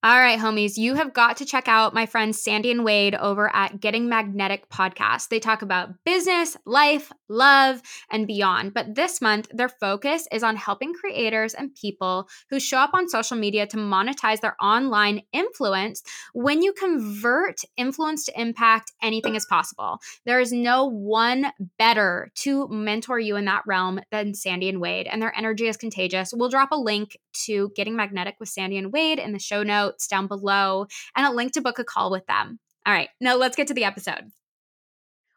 All right, homies, you have got to check out my friends Sandy and Wade over at Getting Magnetic podcast. They talk about business, life, love, and beyond. But this month, their focus is on helping creators and people who show up on social media to monetize their online influence. When you convert influence to impact, anything is possible. There is no one better to mentor you in that realm than Sandy and Wade, and their energy is contagious. We'll drop a link to Getting Magnetic with Sandy and Wade in the show notes down below and a link to book a call with them. All right, now let's get to the episode.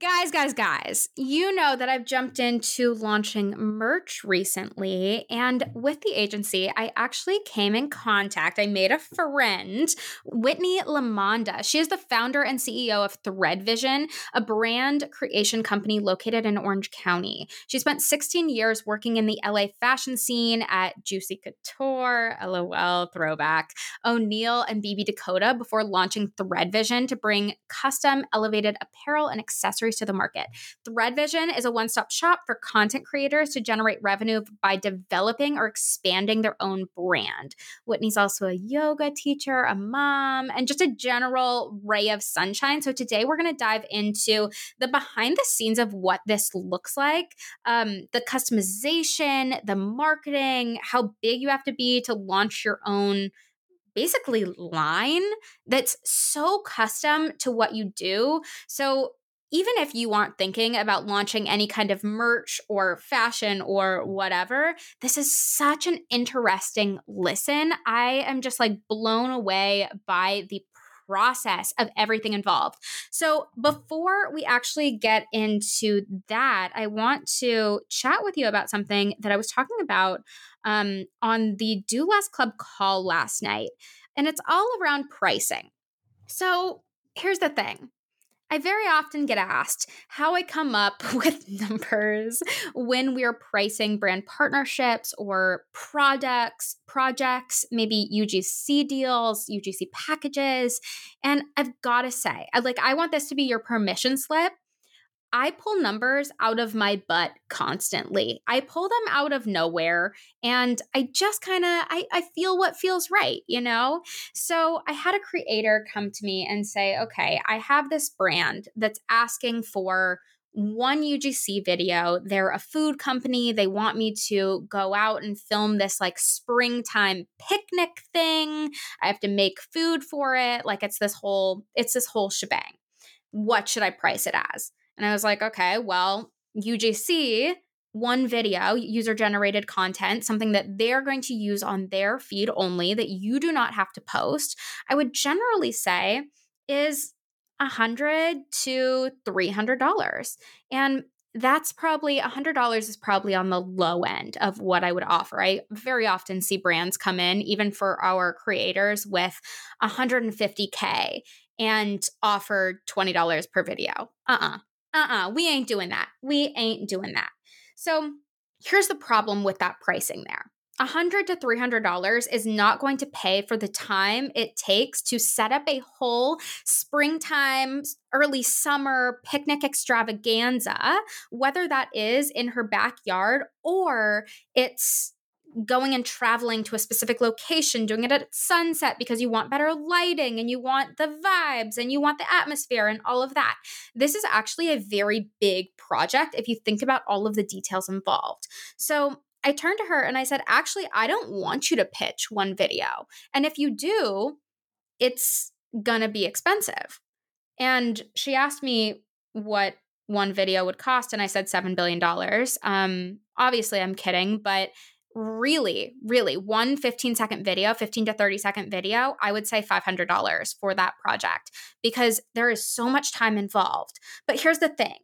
Guys, guys, guys, you know that I've jumped into launching merch recently. And with the agency, I actually came in contact. I made a friend, Whitney LaMonda. She is the founder and CEO of Thread Vision, a brand creation company located in Orange County. She spent 16 years working in the LA fashion scene at Juicy Couture, LOL, throwback, O'Neill, and BB Dakota before launching Thread Vision to bring custom elevated apparel and accessories to the market. ThreadVision is a one stop shop for content creators to generate revenue by developing or expanding their own brand. Whitney's also a yoga teacher, a mom, and just a general ray of sunshine. So today we're going to dive into the behind the scenes of what this looks like, um, the customization, the marketing, how big you have to be to launch your own basically line that's so custom to what you do. So even if you aren't thinking about launching any kind of merch or fashion or whatever, this is such an interesting listen. I am just like blown away by the process of everything involved. So, before we actually get into that, I want to chat with you about something that I was talking about um, on the Do Less Club call last night, and it's all around pricing. So, here's the thing I very often get asked how I come up with numbers when we're pricing brand partnerships or products, projects, maybe UGC deals, UGC packages. And I've got to say, like I want this to be your permission slip I pull numbers out of my butt constantly. I pull them out of nowhere and I just kind of I, I feel what feels right, you know? So I had a creator come to me and say, okay, I have this brand that's asking for one UGC video. They're a food company. They want me to go out and film this like springtime picnic thing. I have to make food for it. Like it's this whole it's this whole shebang. What should I price it as? And I was like, okay, well, UGC, one video, user generated content, something that they're going to use on their feed only that you do not have to post, I would generally say is a hundred to three hundred dollars. And that's probably a hundred dollars is probably on the low end of what I would offer. I very often see brands come in, even for our creators, with 150k and offer $20 per video. Uh-uh uh-uh, we ain't doing that. We ain't doing that. So here's the problem with that pricing there. 100 to $300 is not going to pay for the time it takes to set up a whole springtime, early summer picnic extravaganza, whether that is in her backyard or it's going and traveling to a specific location, doing it at sunset because you want better lighting and you want the vibes and you want the atmosphere and all of that. This is actually a very big project if you think about all of the details involved. So, I turned to her and I said, Actually, I don't want you to pitch one video. And if you do, it's gonna be expensive. And she asked me what one video would cost, and I said $7 billion. Um, obviously, I'm kidding, but really, really one 15 second video, 15 to 30 second video, I would say $500 for that project because there is so much time involved. But here's the thing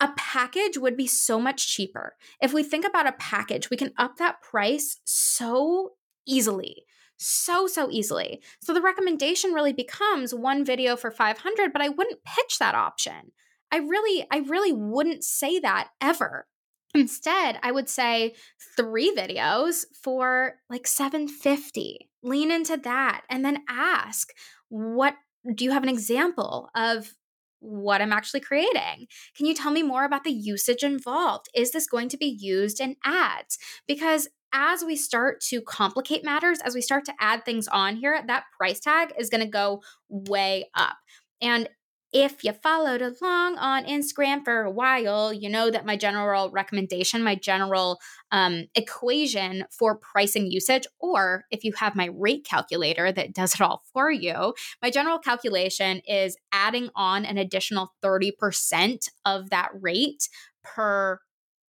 a package would be so much cheaper. If we think about a package, we can up that price so easily. So, so easily. So the recommendation really becomes one video for 500, but I wouldn't pitch that option. I really, I really wouldn't say that ever. Instead, I would say three videos for like 750. Lean into that and then ask, what do you have an example of what I'm actually creating? Can you tell me more about the usage involved? Is this going to be used in ads? Because as we start to complicate matters, as we start to add things on here, that price tag is going to go way up. And if you followed along on Instagram for a while, you know that my general recommendation, my general um, equation for pricing usage, or if you have my rate calculator that does it all for you, my general calculation is adding on an additional 30% of that rate per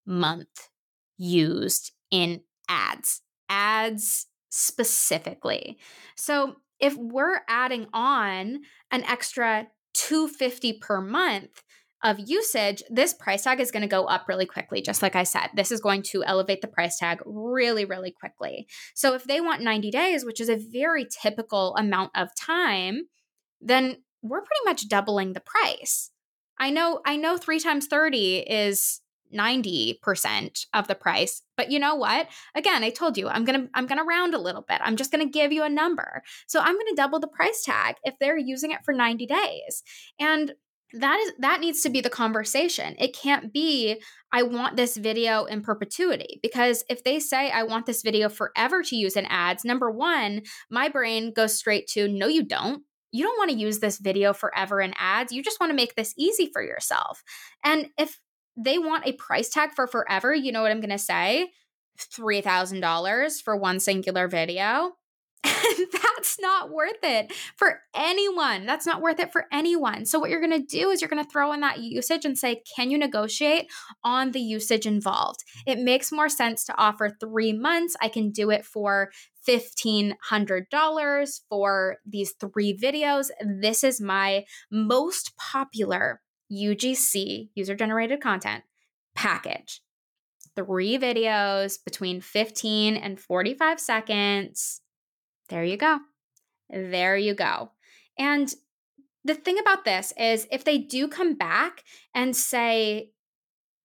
month used in ads, ads specifically. So if we're adding on an extra 250 per month of usage, this price tag is going to go up really quickly. Just like I said, this is going to elevate the price tag really, really quickly. So if they want 90 days, which is a very typical amount of time, then we're pretty much doubling the price. I know, I know three times 30 is 90% of the price. But you know what? Again, I told you I'm going to I'm going to round a little bit. I'm just going to give you a number. So I'm going to double the price tag if they're using it for 90 days. And that is that needs to be the conversation. It can't be I want this video in perpetuity because if they say I want this video forever to use in ads, number 1, my brain goes straight to no you don't you don't want to use this video forever in ads. You just want to make this easy for yourself. And if they want a price tag for forever, you know what I'm going to say? $3,000 for one singular video. And that's not worth it for anyone. That's not worth it for anyone. So, what you're going to do is you're going to throw in that usage and say, Can you negotiate on the usage involved? It makes more sense to offer three months. I can do it for $1,500 for these three videos. This is my most popular UGC, user generated content package. Three videos between 15 and 45 seconds. There you go. There you go. And the thing about this is if they do come back and say,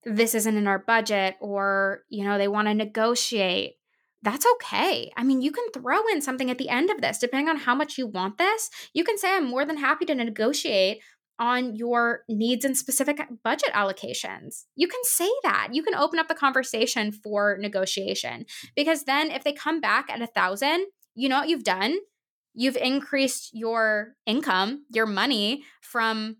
this isn't in our budget, or, you know, they want to negotiate, that's okay. I mean, you can throw in something at the end of this, depending on how much you want this. You can say, I'm more than happy to negotiate on your needs and specific budget allocations. You can say that. You can open up the conversation for negotiation because then if they come back at a thousand, you know what you've done? You've increased your income, your money from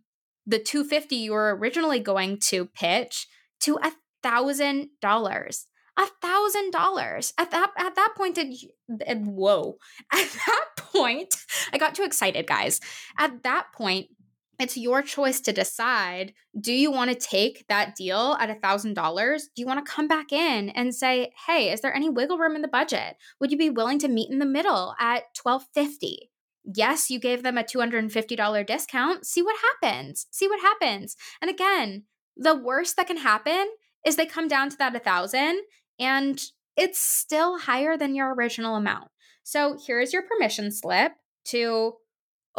the 250 you were originally going to pitch to a thousand dollars a thousand dollars at that at that point did you, whoa at that point i got too excited guys at that point it's your choice to decide do you want to take that deal at a thousand dollars? Do you want to come back in and say hey is there any wiggle room in the budget? Would you be willing to meet in the middle at 1250 yes you gave them a $250 discount. See what happens. See what happens. And again the worst that can happen is they come down to that a thousand and it's still higher than your original amount. So here's your permission slip to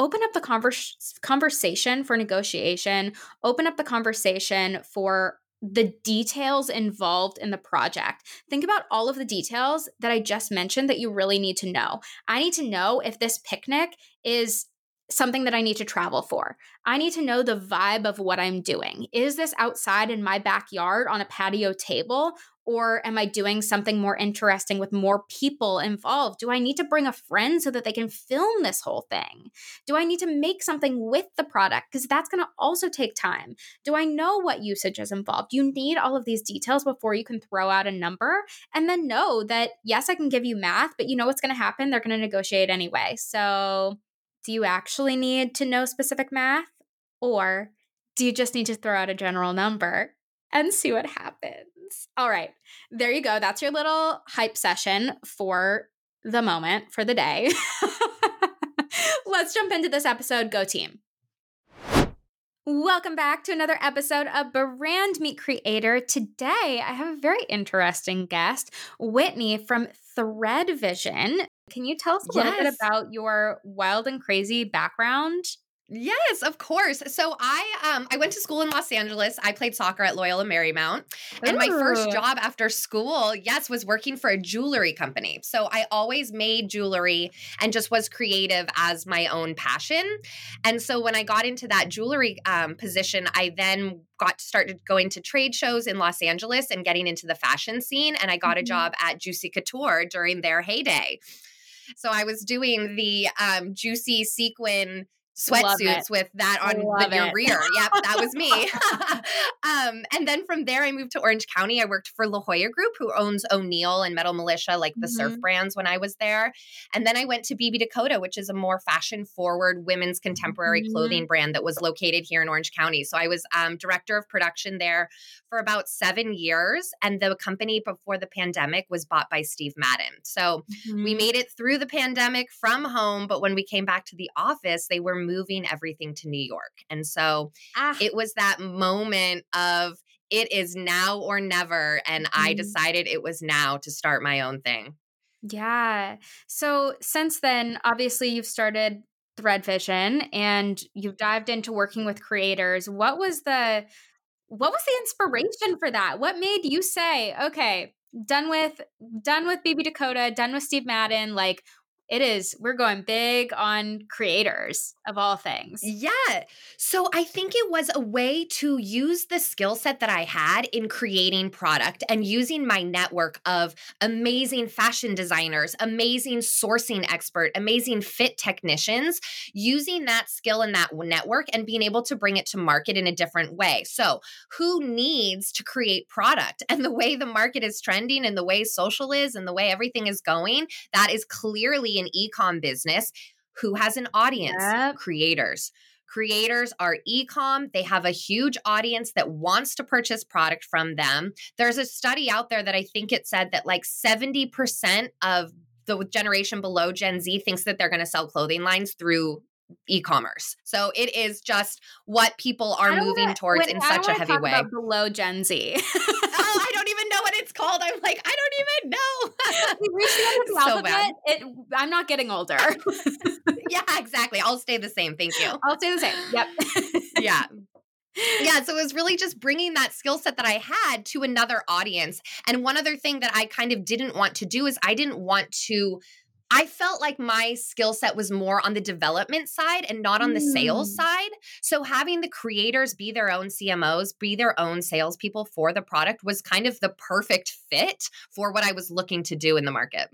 open up the converse, conversation for negotiation, open up the conversation for the details involved in the project. Think about all of the details that I just mentioned that you really need to know. I need to know if this picnic is something that I need to travel for. I need to know the vibe of what I'm doing. Is this outside in my backyard on a patio table? Or am I doing something more interesting with more people involved? Do I need to bring a friend so that they can film this whole thing? Do I need to make something with the product? Because that's going to also take time. Do I know what usage is involved? You need all of these details before you can throw out a number and then know that, yes, I can give you math, but you know what's going to happen? They're going to negotiate anyway. So, do you actually need to know specific math? Or do you just need to throw out a general number and see what happens? All right. There you go. That's your little hype session for the moment, for the day. Let's jump into this episode. Go team. Welcome back to another episode of Brand Meet Creator. Today, I have a very interesting guest, Whitney from Thread Vision. Can you tell us a yes. little bit about your wild and crazy background? Yes, of course. So I um I went to school in Los Angeles. I played soccer at Loyola Marymount. And my first job after school, yes, was working for a jewelry company. So I always made jewelry and just was creative as my own passion. And so when I got into that jewelry um, position, I then got started going to trade shows in Los Angeles and getting into the fashion scene. And I got a Mhm. job at Juicy Couture during their heyday. So I was doing the um, juicy sequin. Sweatsuits with that on Love the, your it. rear. Yep, that was me. um, and then from there, I moved to Orange County. I worked for La Jolla Group, who owns O'Neill and Metal Mulisha, like the surf Mhm. brands when I was there. And then I went to BB Dakota, which is a more fashion forward women's contemporary Mhm. clothing brand that was located here in Orange County. So I was um, director of production there for about seven years. And the company before the pandemic was bought by Steve Madden. So we Mhm. made it through the pandemic from home, but when we came back to the office, they were moving everything to New York. And so Ah, it was that moment of it is now or never. And I Mhm. decided it was now to start my own thing. Yeah. So since then, obviously you've started Thread Vision and you've dived into working with creators. What was the what was the inspiration for that? What made you say, okay, done with done with BB Dakota, done with Steve Madden, like it is we're going big on creators of all things. Yeah. So I think it was a way to use the skill set that I had in creating product and using my network of amazing fashion designers, amazing sourcing expert, amazing fit technicians, using that skill and that network and being able to bring it to market in a different way. So, who needs to create product? And the way the market is trending and the way social is and the way everything is going, that is clearly an e-com business who has an audience Yep. creators. Creators are e-com. They have a huge audience that wants to purchase product from them. There's a study out there that i think it said that like 70% of the generation below gen z thinks that they're going to sell clothing lines through e-commerce. So it is just what people are moving wanna- towards wait, in I such a heavy way. below Gen Z. oh i don't even know what it's called i'm like i don't even know we reached the end of the So alphabet. It, I'm not getting older. yeah exactly i'll stay the same thank you I'll stay the same. Yep. yeah yeah so it was really just bringing that skill set that i had to another audience and one other thing that i kind of didn't want to do is i didn't want to I felt like my skill set was more on the development side and not on the sales Mm. side. So having the creators be their own CMOs, be their own salespeople for the product was kind of the perfect fit for what I was looking to do in the market.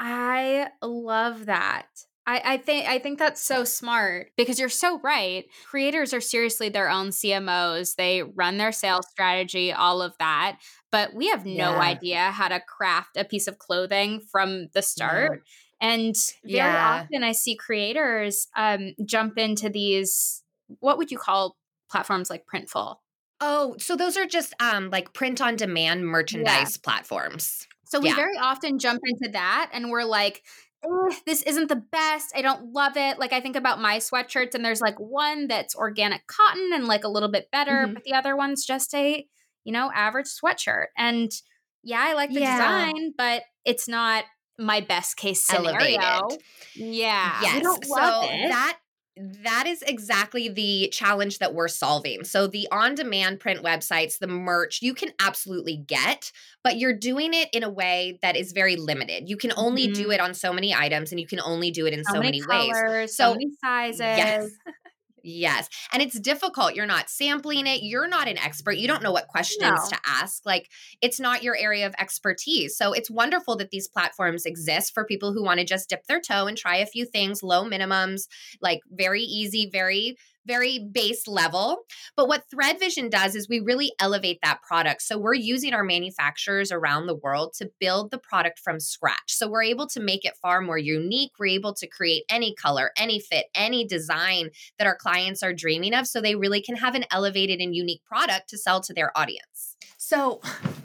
I love that. I, I think I think that's so smart because you're so right. Creators are seriously their own CMOs. They run their sales strategy, all of that. But we have no Yeah. idea how to craft a piece of clothing from the start. And very Yeah. often I see creators um, jump into these, what would you call platforms like Printful? Oh, so those are just um like print on demand merchandise platforms. So we Yeah. very often jump into that and we're like, this isn't the best. I don't love it. Like I think about my sweatshirts and there's like one that's organic cotton and like a little bit better, Mhm. but the other one's just a, you know, average sweatshirt. And yeah, I like the Yeah. design, but it's not my best case scenario. Elevated. Yeah. Yes. don't So love it. that that is exactly the challenge that we're solving. So the on-demand print websites, the merch, you can absolutely get, but you're doing it in a way that is very limited. You can only do Mhm. it on so many items and you can only do it in so, so, many, ways. colors, so, So- many sizes. Yes. Yes. And it's difficult. You're not sampling it. You're not an expert. You don't know what questions No. to ask. Like, it's not your area of expertise. So, it's wonderful that these platforms exist for people who want to just dip their toe and try a few things, low minimums, like very easy, very very base level. But what Thread Vision does is we really elevate that product. So we're using our manufacturers around the world to build the product from scratch. So we're able to make it far more unique. We're able to create any color, any fit, any design that our clients are dreaming of so they really can have an elevated and unique product to sell to their audience. So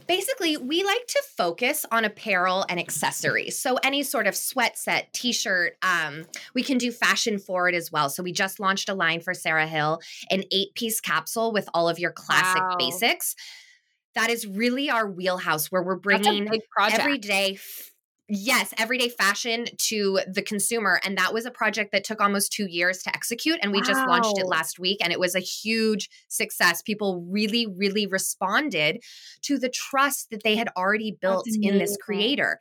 basically, we like to focus on apparel and accessories. So any sort of sweat set, t-shirt, um, we can do fashion forward as well. So we just launched a line for Sarah Hill, an eight-piece capsule with all of your classic Wow. basics. That is really our wheelhouse where we're bringing everyday Yes, everyday fashion to the consumer. And that was a project that took almost two years to execute. And we wow. just launched it last week. And it was a huge success. People really, really responded to the trust that they had already built in this creator.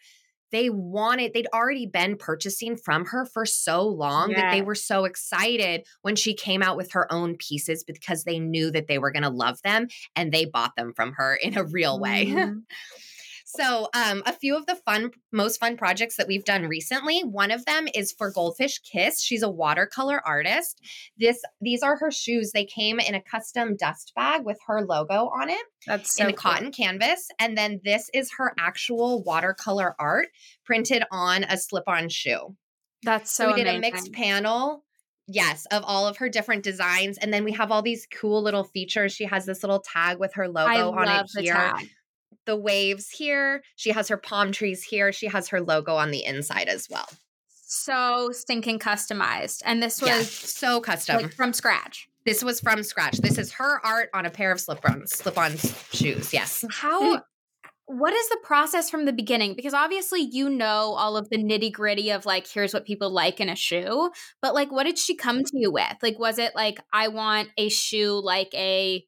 They wanted, they'd already been purchasing from her for so long that they were so excited when she came out with her own pieces because they knew that they were going to love them and they bought them from her in a real way. Mm-hmm. So, um, a few of the fun, most fun projects that we've done recently. One of them is for Goldfish Kiss. She's a watercolor artist. This, these are her shoes. They came in a custom dust bag with her logo on it. That's so in a cool. cotton canvas, and then this is her actual watercolor art printed on a slip-on shoe. That's so. so we amazing. did a mixed panel Yes, of all of her different designs. And then we have all these cool little features. She has this little tag with her logo on it here. Tag the waves here. She has her palm trees here. She has her logo on the inside as well. So stinking customized. And this was yeah, so custom. Like from scratch. This was from scratch. This is her art on a pair of slip-on slip-on shoes. Yes. How mm. what is the process from the beginning? Because obviously you know all of the nitty gritty of like, here's what people like in a shoe. But like, what did she come to you with? Like, was it like, I want a shoe like a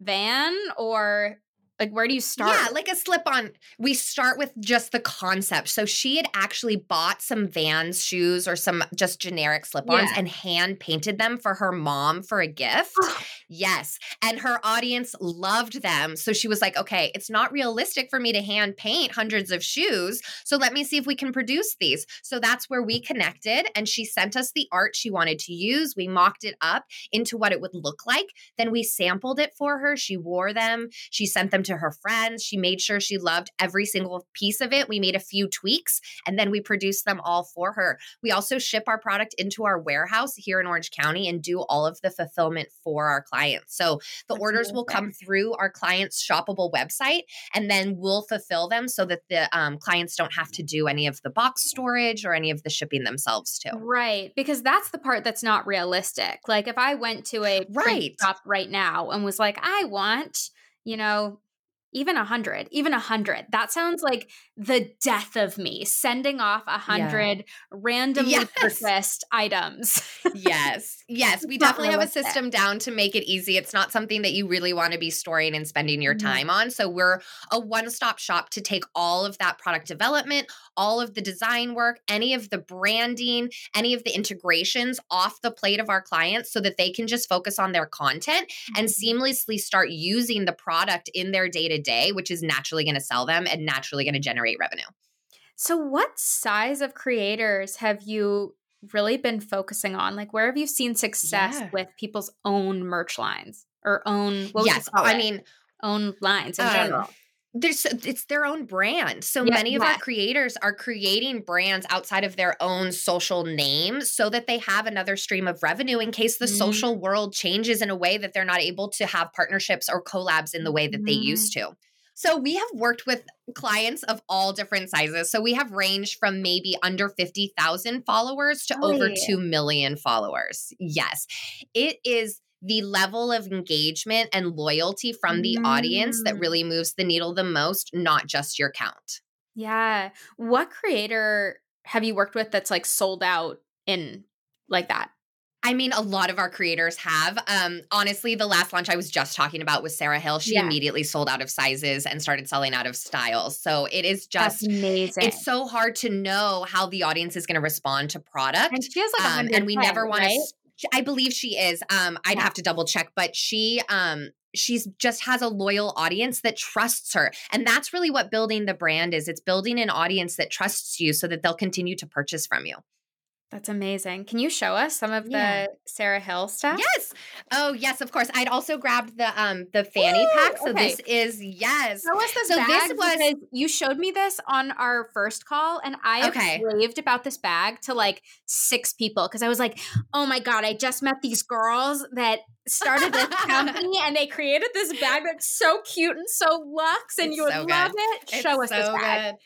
van or like, where do you start? Yeah, like a slip on. We start with just the concept. So she had actually bought some Vans shoes or some just generic slip ons yeah. and hand painted them for her mom for a gift. yes. And her audience loved them. So she was like, okay, it's not realistic for me to hand paint hundreds of shoes. So let me see if we can produce these. So that's where we connected. And she sent us the art she wanted to use. We mocked it up into what it would look like. Then we sampled it for her. She wore them. She sent them to to her friends. She made sure she loved every single piece of it. We made a few tweaks and then we produced them all for her. We also ship our product into our warehouse here in Orange County and do all of the fulfillment for our clients. So the That's orders amazing. will come through our client's shoppable website and then we'll fulfill them so that the um, clients don't have to do any of the box storage or any of the shipping themselves too. Right. Because that's the part that's not realistic. Like if I went to a right. shop right now and was like, I want, you know, even a hundred, even a hundred. That sounds like the death of me sending off a hundred yeah. randomly yes. purchased items. yes. Yes. We definitely have a system down to make it easy. It's not something that you really want to be storing and spending your mm-hmm. time on. So we're a one stop shop to take all of that product development, all of the design work, any of the branding, any of the integrations off the plate of our clients so that they can just focus on their content mm-hmm. and seamlessly start using the product in their day to day, which is naturally going to sell them and naturally going to generate revenue. So, what size of creators have you really been focusing on? Like, where have you seen success yeah. with people's own merch lines or own? yes, I mean, own lines in um, general there's it's their own brand. So many of our creators are creating brands outside of their own social name so that they have another stream of revenue in case the mm-hmm. social world changes in a way that they're not able to have partnerships or collabs in the way that mm-hmm. they used to. So we have worked with clients of all different sizes. So we have ranged from maybe under 50,000 followers to oh, over 2 million followers. Yes. It is the level of engagement and loyalty from the mm. audience that mm. really moves the needle the most, not just your count. Yeah. What creator have you worked with that's like sold out in like that? I mean, a lot of our creators have. Um, honestly, the last launch I was just talking about was Sarah Hill. She yeah. immediately sold out of sizes and started selling out of styles. So it is just That's amazing. It's so hard to know how the audience is going to respond to product. And she has like um, and we never want right? to I believe she is. Um, I'd have to double check, but she um she's just has a loyal audience that trusts her. And that's really what building the brand is. It's building an audience that trusts you so that they'll continue to purchase from you. That's amazing. Can you show us some of yeah. the Sarah Hill stuff? Yes. Oh, yes, of course. I'd also grabbed the um the fanny Ooh, pack. So okay. this is yes. Show us this so bag this was you showed me this on our first call, and I okay. raved about this bag to like six people because I was like, oh my god, I just met these girls that started this company and they created this bag that's so cute and so luxe, and it's you would so love it. Show it's us so this bag. Good.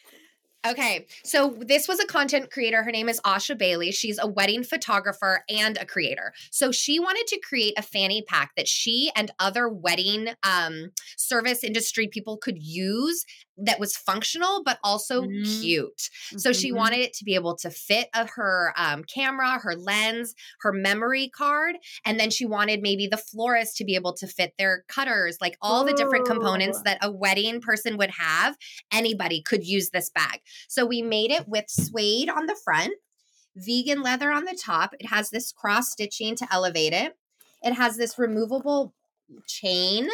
Okay, so this was a content creator. Her name is Asha Bailey. She's a wedding photographer and a creator. So she wanted to create a fanny pack that she and other wedding um, service industry people could use that was functional but also Mhm. cute. So she Mhm. wanted it to be able to fit her um, camera, her lens, her memory card, and then she wanted maybe the florist to be able to fit their cutters, like all the different components that a wedding person would have. Anybody could use this bag. So we made it with suede on the front, vegan leather on the top. It has this cross stitching to elevate it. It has this removable chain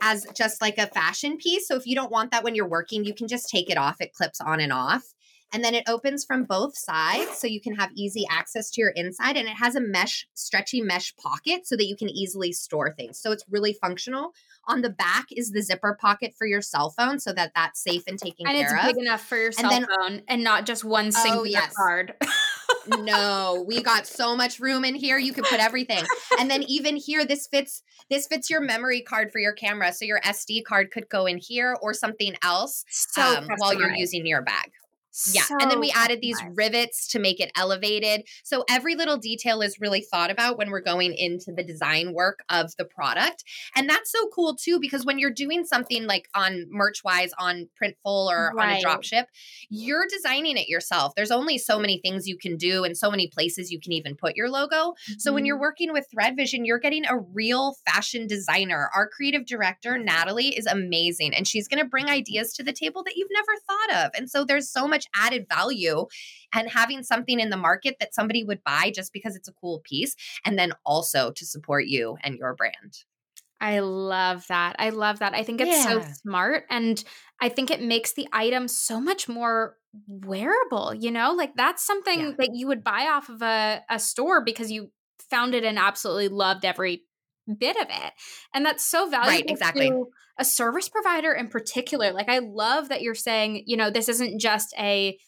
as just like a fashion piece. So if you don't want that when you're working, you can just take it off. It clips on and off. And then it opens from both sides so you can have easy access to your inside. And it has a mesh, stretchy mesh pocket so that you can easily store things. So it's really functional. On the back is the zipper pocket for your cell phone so that that's safe and taken and it's big enough for your And cell then- phone and not just one singular yes. card. no, we got so much room in here. You could put everything. And then even here, this fits this fits your memory card for your camera. So your SD card could go in here or something else so um, while you're using your bag. Yeah. and then we added these customized. rivets to make it elevated. So every little detail is really thought about when we're going into the design work of the product. And that's so cool too, because when you're doing something like on merch wise on Printful or on a Right. drop ship, you're designing it yourself. There's only so many things you can do and so many places you can even put your logo. So when you're mm-hmm. working with Thread Vision, you're getting a real fashion designer. Our creative director, Natalie, is amazing and she's going to bring ideas to the table that you've never thought of. And so there's so much added value and having something in the market that somebody would buy just because it's a cool piece and then also to support you and your brand. I love that. I love that. I think it's so smart and I think it makes the item so much more wearable, you know? Like that's something Yeah. that you would buy off of a, a store because you found it and absolutely loved every bit of it. And that's so valuable exactly. to a service provider in particular. Like I love that you're saying, you know, this isn't just a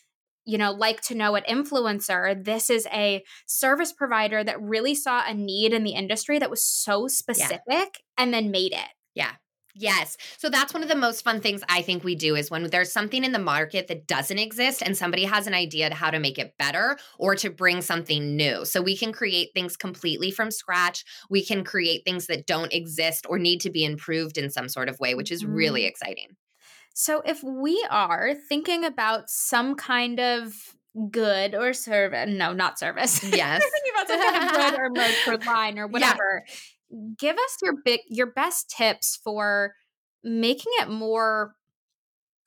you know, like to know it influencer. This is a service provider that really saw a need in the industry that was so specific and then made it. Yeah. Yes. So that's one of the most fun things I think we do is when there's something in the market that doesn't exist and somebody has an idea to how to make it better or to bring something new. So we can create things completely from scratch. We can create things that don't exist or need to be improved in some sort of way, which is really Mhm. exciting. So if we are thinking about some kind of good or service, no, not service. Yes. thinking about some kind of good or merch or line or whatever. Give us your big your best tips for making it more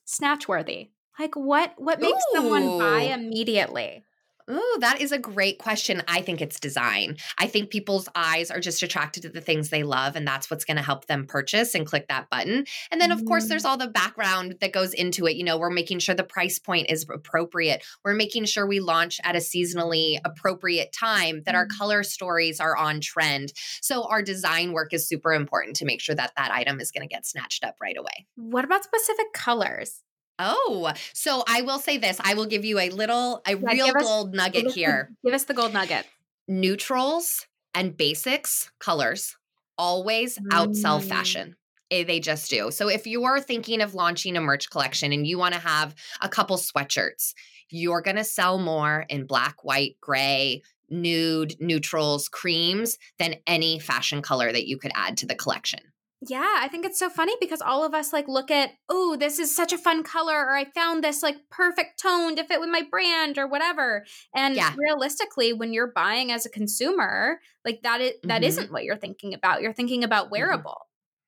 snatch worthy. Like what what makes someone buy immediately? Ooh, that is a great question. I think it's design. I think people's eyes are just attracted to the things they love, and that's what's going to help them purchase and click that button. And then, of course, there's all the background that goes into it. You know, we're making sure the price point is appropriate. We're making sure we launch at a seasonally appropriate time, that our Mhm. color stories are on trend. So, our design work is super important to make sure that that item is going to get snatched up right away. What about specific colors? Oh, so I will say this I will give you a little, a real give us- gold Give nugget the- here. give us the gold nugget. neutrals and basics colors always outsell Mm. fashion. Eh, They just do. So if you're thinking of launching a merch collection and you want to have a couple sweatshirts, you're going to sell more in black, white, gray, nude, neutrals, creams than any fashion color that you could add to the collection. Yeah, I think it's so funny because all of us like look at, oh, this is such a fun color, or I found this like perfect tone to fit with my brand or whatever. And Yeah. realistically, when you're buying as a consumer, like that is that Mhm. not what you're thinking about. You're thinking about wearable,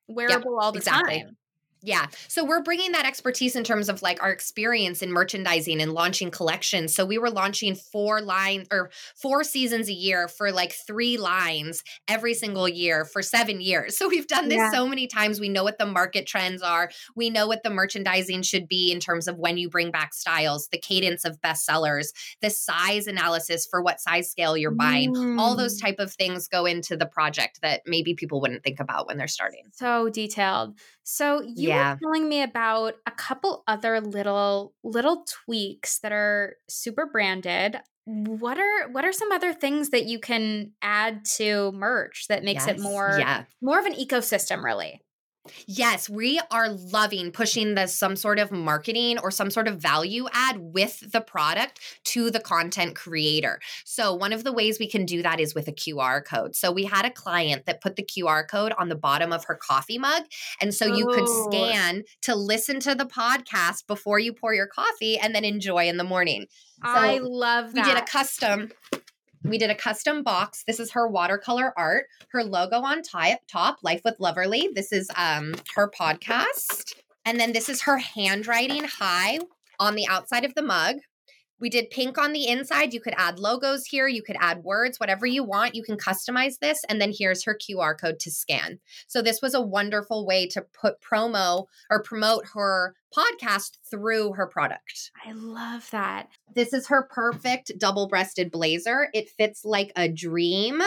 wearable all the exactly. time. Yeah. So we're bringing that expertise in terms of like our experience in merchandising and launching collections. So we were launching four lines or four seasons a year for like three lines every single year for seven years. So we've done this Yeah. so many times. We know what the market trends are. We know what the merchandising should be in terms of when you bring back styles, the cadence of bestsellers, the size analysis for what size scale you're buying. All those Mm. type of things go into the project that maybe people wouldn't think about when they're starting. so detailed. So you Yeah. were telling me about a couple other little little tweaks that are super branded. What are what are some other things that you can add to merch that makes it more Yeah. more of an ecosystem really? Yes, we are loving pushing the some sort of marketing or some sort of value add with the product to the content creator. So one of the ways we can do that is with a QR code. So we had a client that put the QR code on the bottom of her coffee mug and so you could Oh. scan to listen to the podcast before you pour your coffee and then enjoy in the morning. I love We did a custom we did a custom box. This is her watercolor art. Her logo on top, Life with Loverly. This is um her podcast. And then this is her handwriting high on the outside of the mug. We did pink on the inside. You could add logos here. You could add words, whatever you want. You can customize this. And then here's her QR code to scan. So this was a wonderful way to put promo or promote her podcast through her product. I love that. This is her perfect double breasted blazer. It fits like a dream.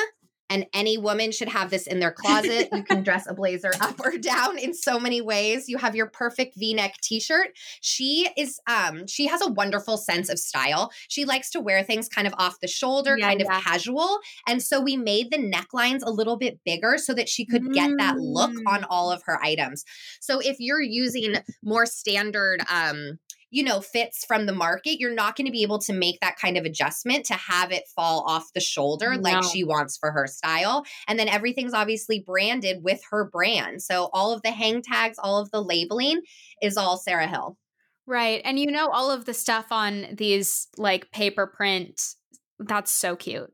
And any woman should have this in their closet. you can dress a blazer up or down in so many ways. You have your perfect V-neck t-shirt. She is um she has a wonderful sense of style. She likes to wear things kind of off the shoulder, Yeah, kind of casual. And so we made the necklines a little bit bigger so that she could get that look on Mm. all of her items. So if you're using more standard um you know fits from the market you're not going to be able to make that kind of adjustment to have it fall off the shoulder like she wants for her style and then everything's obviously branded with her brand so all of the hang tags all of the labeling is all sarah hill Right. And you know all of the stuff on these like paper print. That's so cute.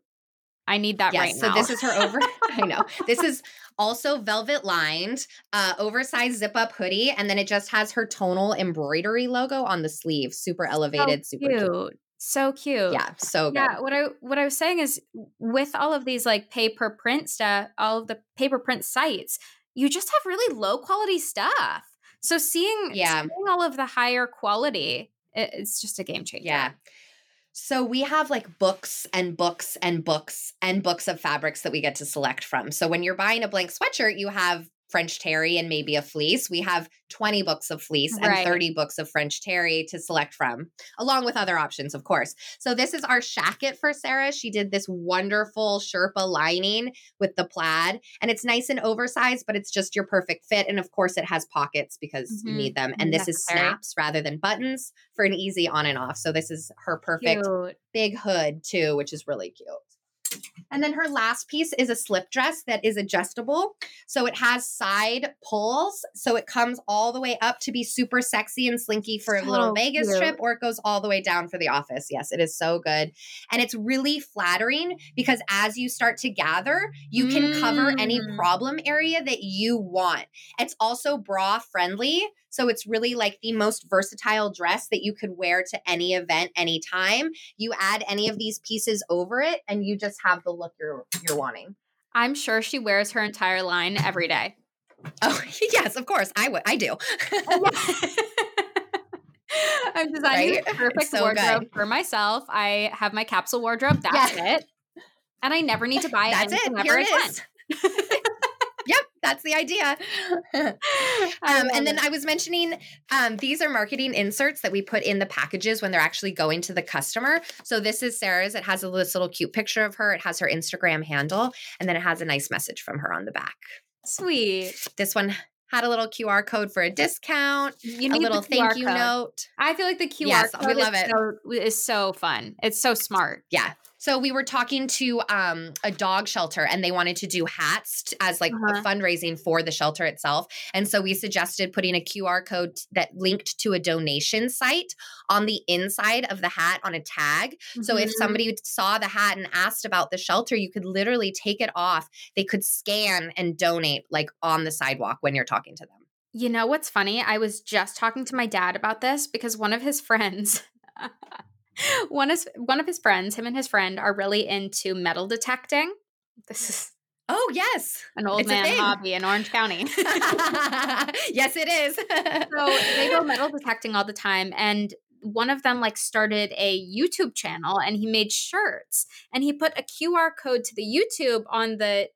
I need that yes right so now. So this is her over i know this is also velvet lined uh oversized zip up hoodie and then it just has her tonal embroidery logo on the sleeve super elevated super cute. cute. So cute. yeah so good Yeah, what I what I was saying is with all of these like paper print stuff, all of the paper print sites, you just have really low quality stuff. So seeing Yeah. seeing all of the higher quality, it, it's just a game changer. Yeah. So we have like books and books and books and books of fabrics that we get to select from. So when you're buying a blank sweatshirt, you have French terry and maybe a fleece. We have 20 books of fleece and Right. 30 books of French terry to select from, along with other options, of course. So this is our shacket for Sarah. She did this wonderful Sherpa lining with the plaid, and it's nice and oversized, but it's just your perfect fit. And of course, it has pockets because you Mhm. need them. And this is snaps rather than buttons for an easy on and off. So this is her perfect Cute. big hood too, which is really cute. And then her last piece is a slip dress that is adjustable. So it has side pulls. So it comes all the way up to be super sexy and slinky for a little Vegas cute. trip, or it goes all the way down for the office. Yes, it is so good. And it's really flattering because as you start to gather, you can cover any Mm. problem area that you want. It's also bra friendly. So it's really like the most versatile dress that you could wear to any event, anytime. You add any of these pieces over it, and you just have the look you're you're wanting. I'm sure she wears her entire line every day. Oh yes, of course I would. I do. I'm designing Right? the perfect So wardrobe good. for myself. I have my capsule wardrobe. That's it. And I never need to buy That's it. anything Here ever it again. is. That's the idea. Um, and then. I was mentioning um, these are marketing inserts that we put in the packages when they're actually going to the customer. So this is Sarah's. It has a this little cute picture of her. It has her Instagram handle, and then it has a nice message from her on the back. sweet. This one had a little QR code for a discount, You a little thank you code. note. I feel like the QR Yes, code we love is it. So, is so fun. It's so smart. Yeah. So we were talking to um, a dog shelter and they wanted to do hats as like Uh-huh. a fundraising for the shelter itself. And so we suggested putting a QR code that linked to a donation site on the inside of the hat on a tag. So if Mhm. somebody saw the hat and asked about the shelter, you could literally take it off. They could scan and donate like on the sidewalk when you're talking to them. You know what's funny? I was just talking to my dad about this because one of his friends one is one of his friends, him and his friend are really into metal detecting. This is Oh, yes. an old It's man hobby in Orange County. yes, it is. so they go metal detecting all the time and one of them like started a YouTube channel and he made shirts and he put a QR code to the YouTube on the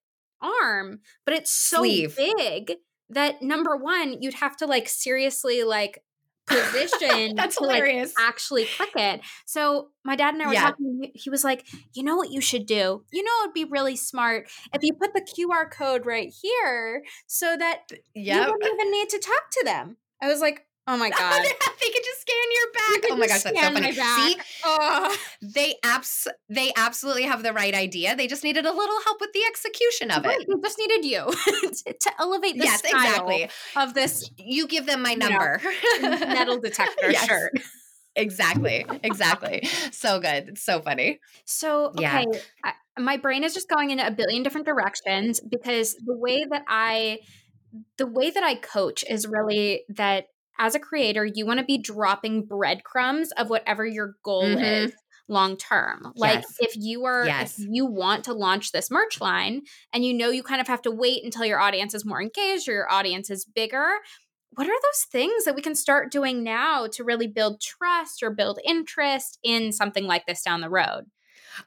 arm, but it's so Sleeve. big that number one, you'd have to like seriously like position That's to like, hilarious. actually click it. So my dad and I were Yeah. talking. he- was like, "You know what you should do? You know it'd be really smart if you put the QR code right here, so that you Yep. don't even need to talk to them." I was like, "Oh my god." they could just scan your back. Oh my gosh, that's so funny. See, Oh. they abs they absolutely have the right idea. They just needed a little help with the execution of Right, it. they just needed you to, to elevate the Yes, style exactly. of this You give them my You know, number. metal detector Yes. shirt. Exactly. Exactly. so good. It's so funny. So, Yeah. okay, I, my brain is just going in a billion different directions because the way that I the way that I coach is really that as a creator, you want to be dropping breadcrumbs of whatever your goal Mhm. is long term. Like Yes. if you are Yes. if you want to launch this merch line and you know you kind of have to wait until your audience is more engaged or your audience is bigger, what are those things that we can start doing now to really build trust or build interest in something like this down the road?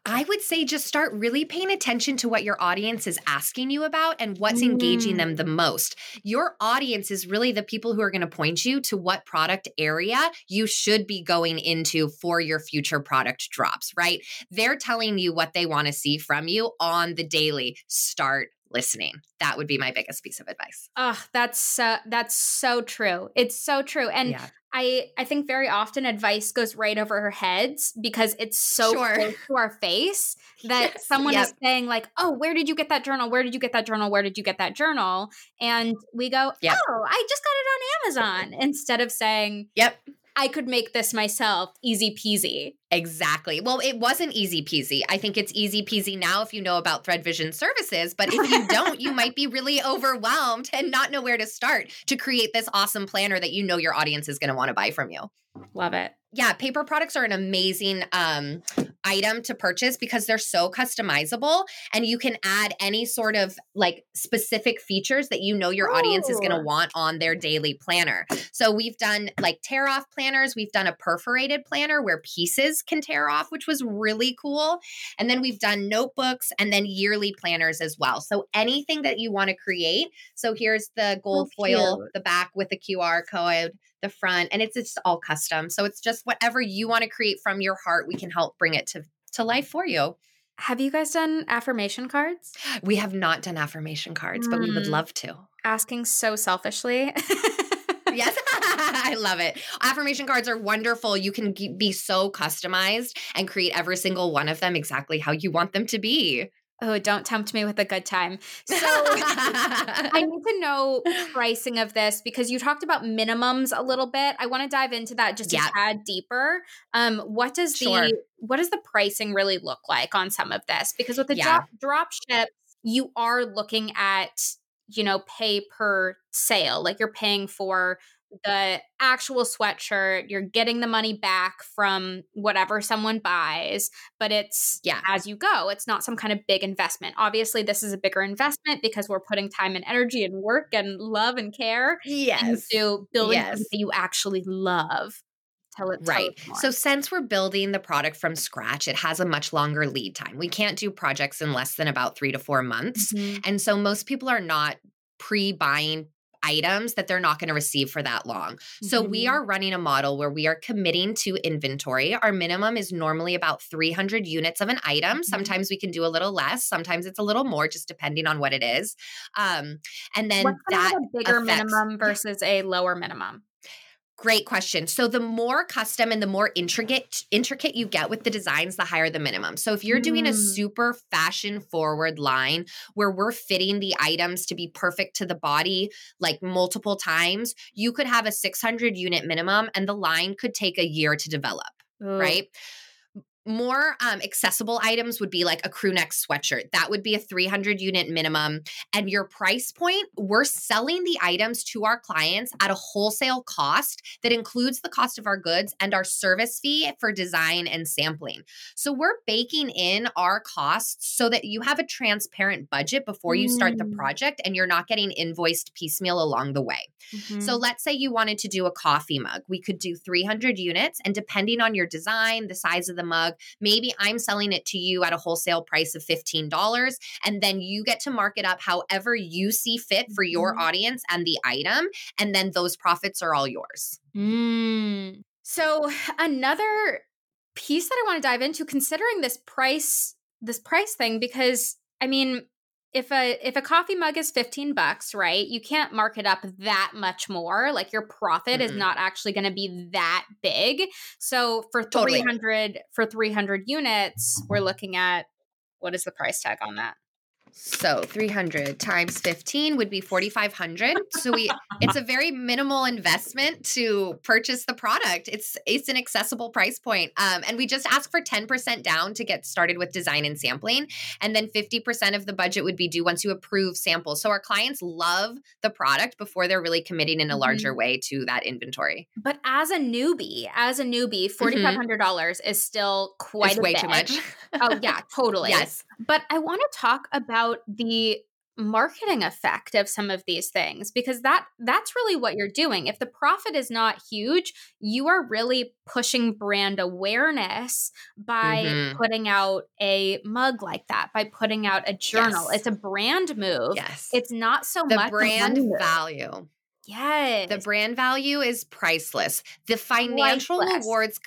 I would say just start really paying attention to what your audience is asking you about and what's engaging mm. them the most. Your audience is really the people who are going to point you to what product area you should be going into for your future product drops, right? They're telling you what they want to see from you on the daily. Start listening. That would be my biggest piece of advice. Oh, that's so that's so true. It's so true. And yeah. I I think very often advice goes right over our heads because it's so Sure. close to our face that Yes, someone yep. is saying like, "Oh, where did you get that journal? Where did you get that journal? Where did you get that journal?" And we go, Yep. "Oh, I just got it on Amazon." Instead of saying, Yep. "I could make this myself, easy peasy." Exactly. Well, it wasn't easy peasy. I think it's easy peasy now if you know about Thread Vision services. But if you don't, you might be really overwhelmed and not know where to start to create this awesome planner that you know your audience is going to want to buy from you. Love it. Yeah, paper products are an amazing um, item to purchase because they're so customizable and you can add any sort of like specific features that you know your audience is going to want on their daily planner. So we've done like tear off planners, we've done a perforated planner where pieces can tear off, which was really cool. And then we've done notebooks and then yearly planners as well. So anything that you want to create. So here's the gold foil, cute. the back with the QR code the front and it's it's all custom so it's just whatever you want to create from your heart we can help bring it to to life for you Have you guys done affirmation cards? we have not done affirmation cards but we would Mm. love to Asking so selfishly. yes i love it affirmation cards are wonderful you can be so customized and create every single one of them exactly how you want them to be Oh, don't tempt me with a good time. So I need to know pricing of this because you talked about minimums a little bit. I want to dive into that just Yep. a tad deeper. Um, what does Sure. the what does the pricing really look like on some of this? Because with the Yeah. drop drop ships, you are looking at you know pay per sale, like you're paying for the actual sweatshirt you're getting the money back from whatever someone buys but it's Yeah. as you go it's not some kind of big investment obviously this is a bigger investment because we're putting time and energy and work and love and care yes into building Yes. something that you actually love tell it Right. So, since we're building the product from scratch, it has a much longer lead time. We can't do projects in less than about three to four months. Mhm. And so, most people are not pre buying items that they're not going to receive for that long. So, we Mhm. are running a model where we are committing to inventory. Our minimum is normally about 300 units of an item. Mhm. Sometimes we can do a little less, sometimes it's a little more, just depending on what it is. Um, and then What's that a bigger affects- minimum versus a lower minimum Great question. So the more custom and the more intricate intricate you get with the designs, the higher the minimum. So if you're doing a Mm. super fashion forward line where we're fitting the items to be perfect to the body like multiple times, you could have a 600 unit minimum and the line could take a year to develop Ooh. right? More um, accessible items would be like a crew neck sweatshirt. That would be a 300 unit minimum. And your price point, we're selling the items to our clients at a wholesale cost that includes the cost of our goods and our service fee for design and sampling. So we're baking in our costs so that you have a transparent budget before you start the Mm. project and you're not getting invoiced piecemeal along the way. Mhm. So let's say you wanted to do a coffee mug. We could do 300 units, and depending on your design, the size of the mug, maybe I'm selling it to you at a wholesale price of $15 and then you get to mark it up however you see fit for your Mhm. audience and the item and then those profits are all yours. Mm. So another piece that I want to dive into, considering this price, this price thing, because I mean, if a if a coffee mug is 15 bucks, right? You can't mark it up that much more. Like your profit is Mm-mm. not actually going to be that big. So for Totally. 300 for 300 units, we're looking at what is the price tag on that? So 300 times 15 would be 4500. So we it's a very minimal investment to purchase the product. It's it's an accessible price point. Um, and we just ask for 10% down to get started with design and sampling and then 50% of the budget would be due once you approve samples. So our clients love the product before they're really committing in a larger way to that inventory. But as a newbie, as a newbie, $4500 is still quite way bit. too much. oh yeah, totally. yes. But I want to talk about the marketing effect of some of these things because that that's really what you're doing. If the profit is not huge, you are really pushing brand awareness by Mhm. putting out a mug like that, by putting out a journal. Yes. It's a brand move. Yes. It's not so the much brand value. Yes. The brand value is priceless. The financial Priceless. rewards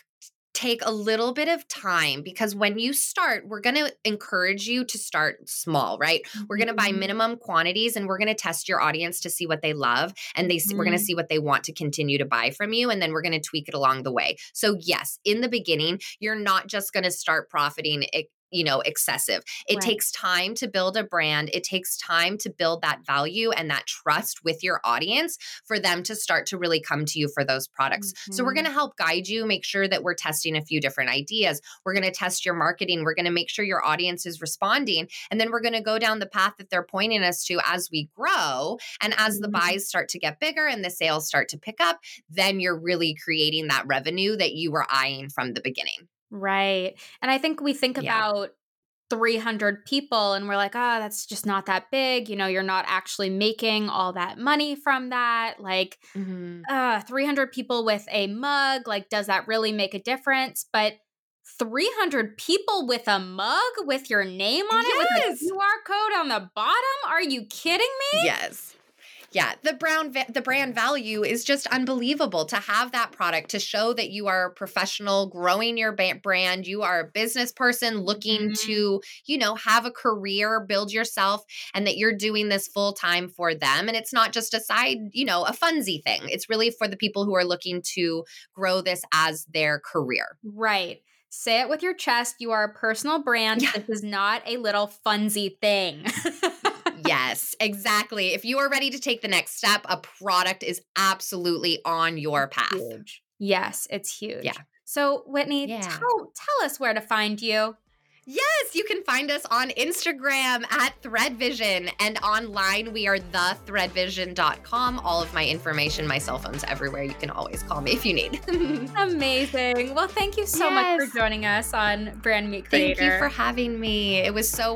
take a little bit of time because when you start, we're going to encourage you to start small, right? We're going to buy Mhm. minimum quantities and we're going to test your audience to see what they love and they we're going to see what they want to continue to buy from you and then we're going to tweak it along the way. So yes, in the beginning, you're not just going to start profiting you know excessive it Right. takes time to build a brand it takes time to build that value and that trust with your audience for them to start to really come to you for those products so we're Mhm. going to help guide you make sure that we're testing a few different ideas we're going to test your marketing we're going to make sure your audience is responding and then we're going to go down the path that they're pointing us to as we grow and as the Mhm. buys start to get bigger and the sales start to pick up then you're really creating that revenue that you were eyeing from the beginning Right. And I think we think Yeah. about 300 people and we're like, oh, that's just not that big. You know, you're not actually making all that money from that. Like, uh, 300 people with a mug, like, does that really make a difference? But 300 people with a mug with your name on it with a QR code on the bottom? Are you kidding me? Yes. Yeah, the brown va- the brand value is just unbelievable to have that product to show that you are a professional growing your ba- brand, you are a business person looking Mhm. to, you know, have a career, build yourself and that you're doing this full time for them and it's not just a side, you know, a funsy thing. It's really for the people who are looking to grow this as their career. Right. Say it with your chest. You are a personal brand. Yeah. This is not a little funsy thing. yes, exactly. If you are ready to take the next step, a product is absolutely on your path. huge. Yes, it's huge. Yeah. So, Whitney, Yeah. tell tell us where to find you. Yes, you can find us on Instagram at ThreadVision and online we are thethreadvision.com. All of my information, my cell phone's everywhere. You can always call me if you need. Amazing. Well, thank you so much for joining us on Brand Meet Creator. Thank you for having me. It was so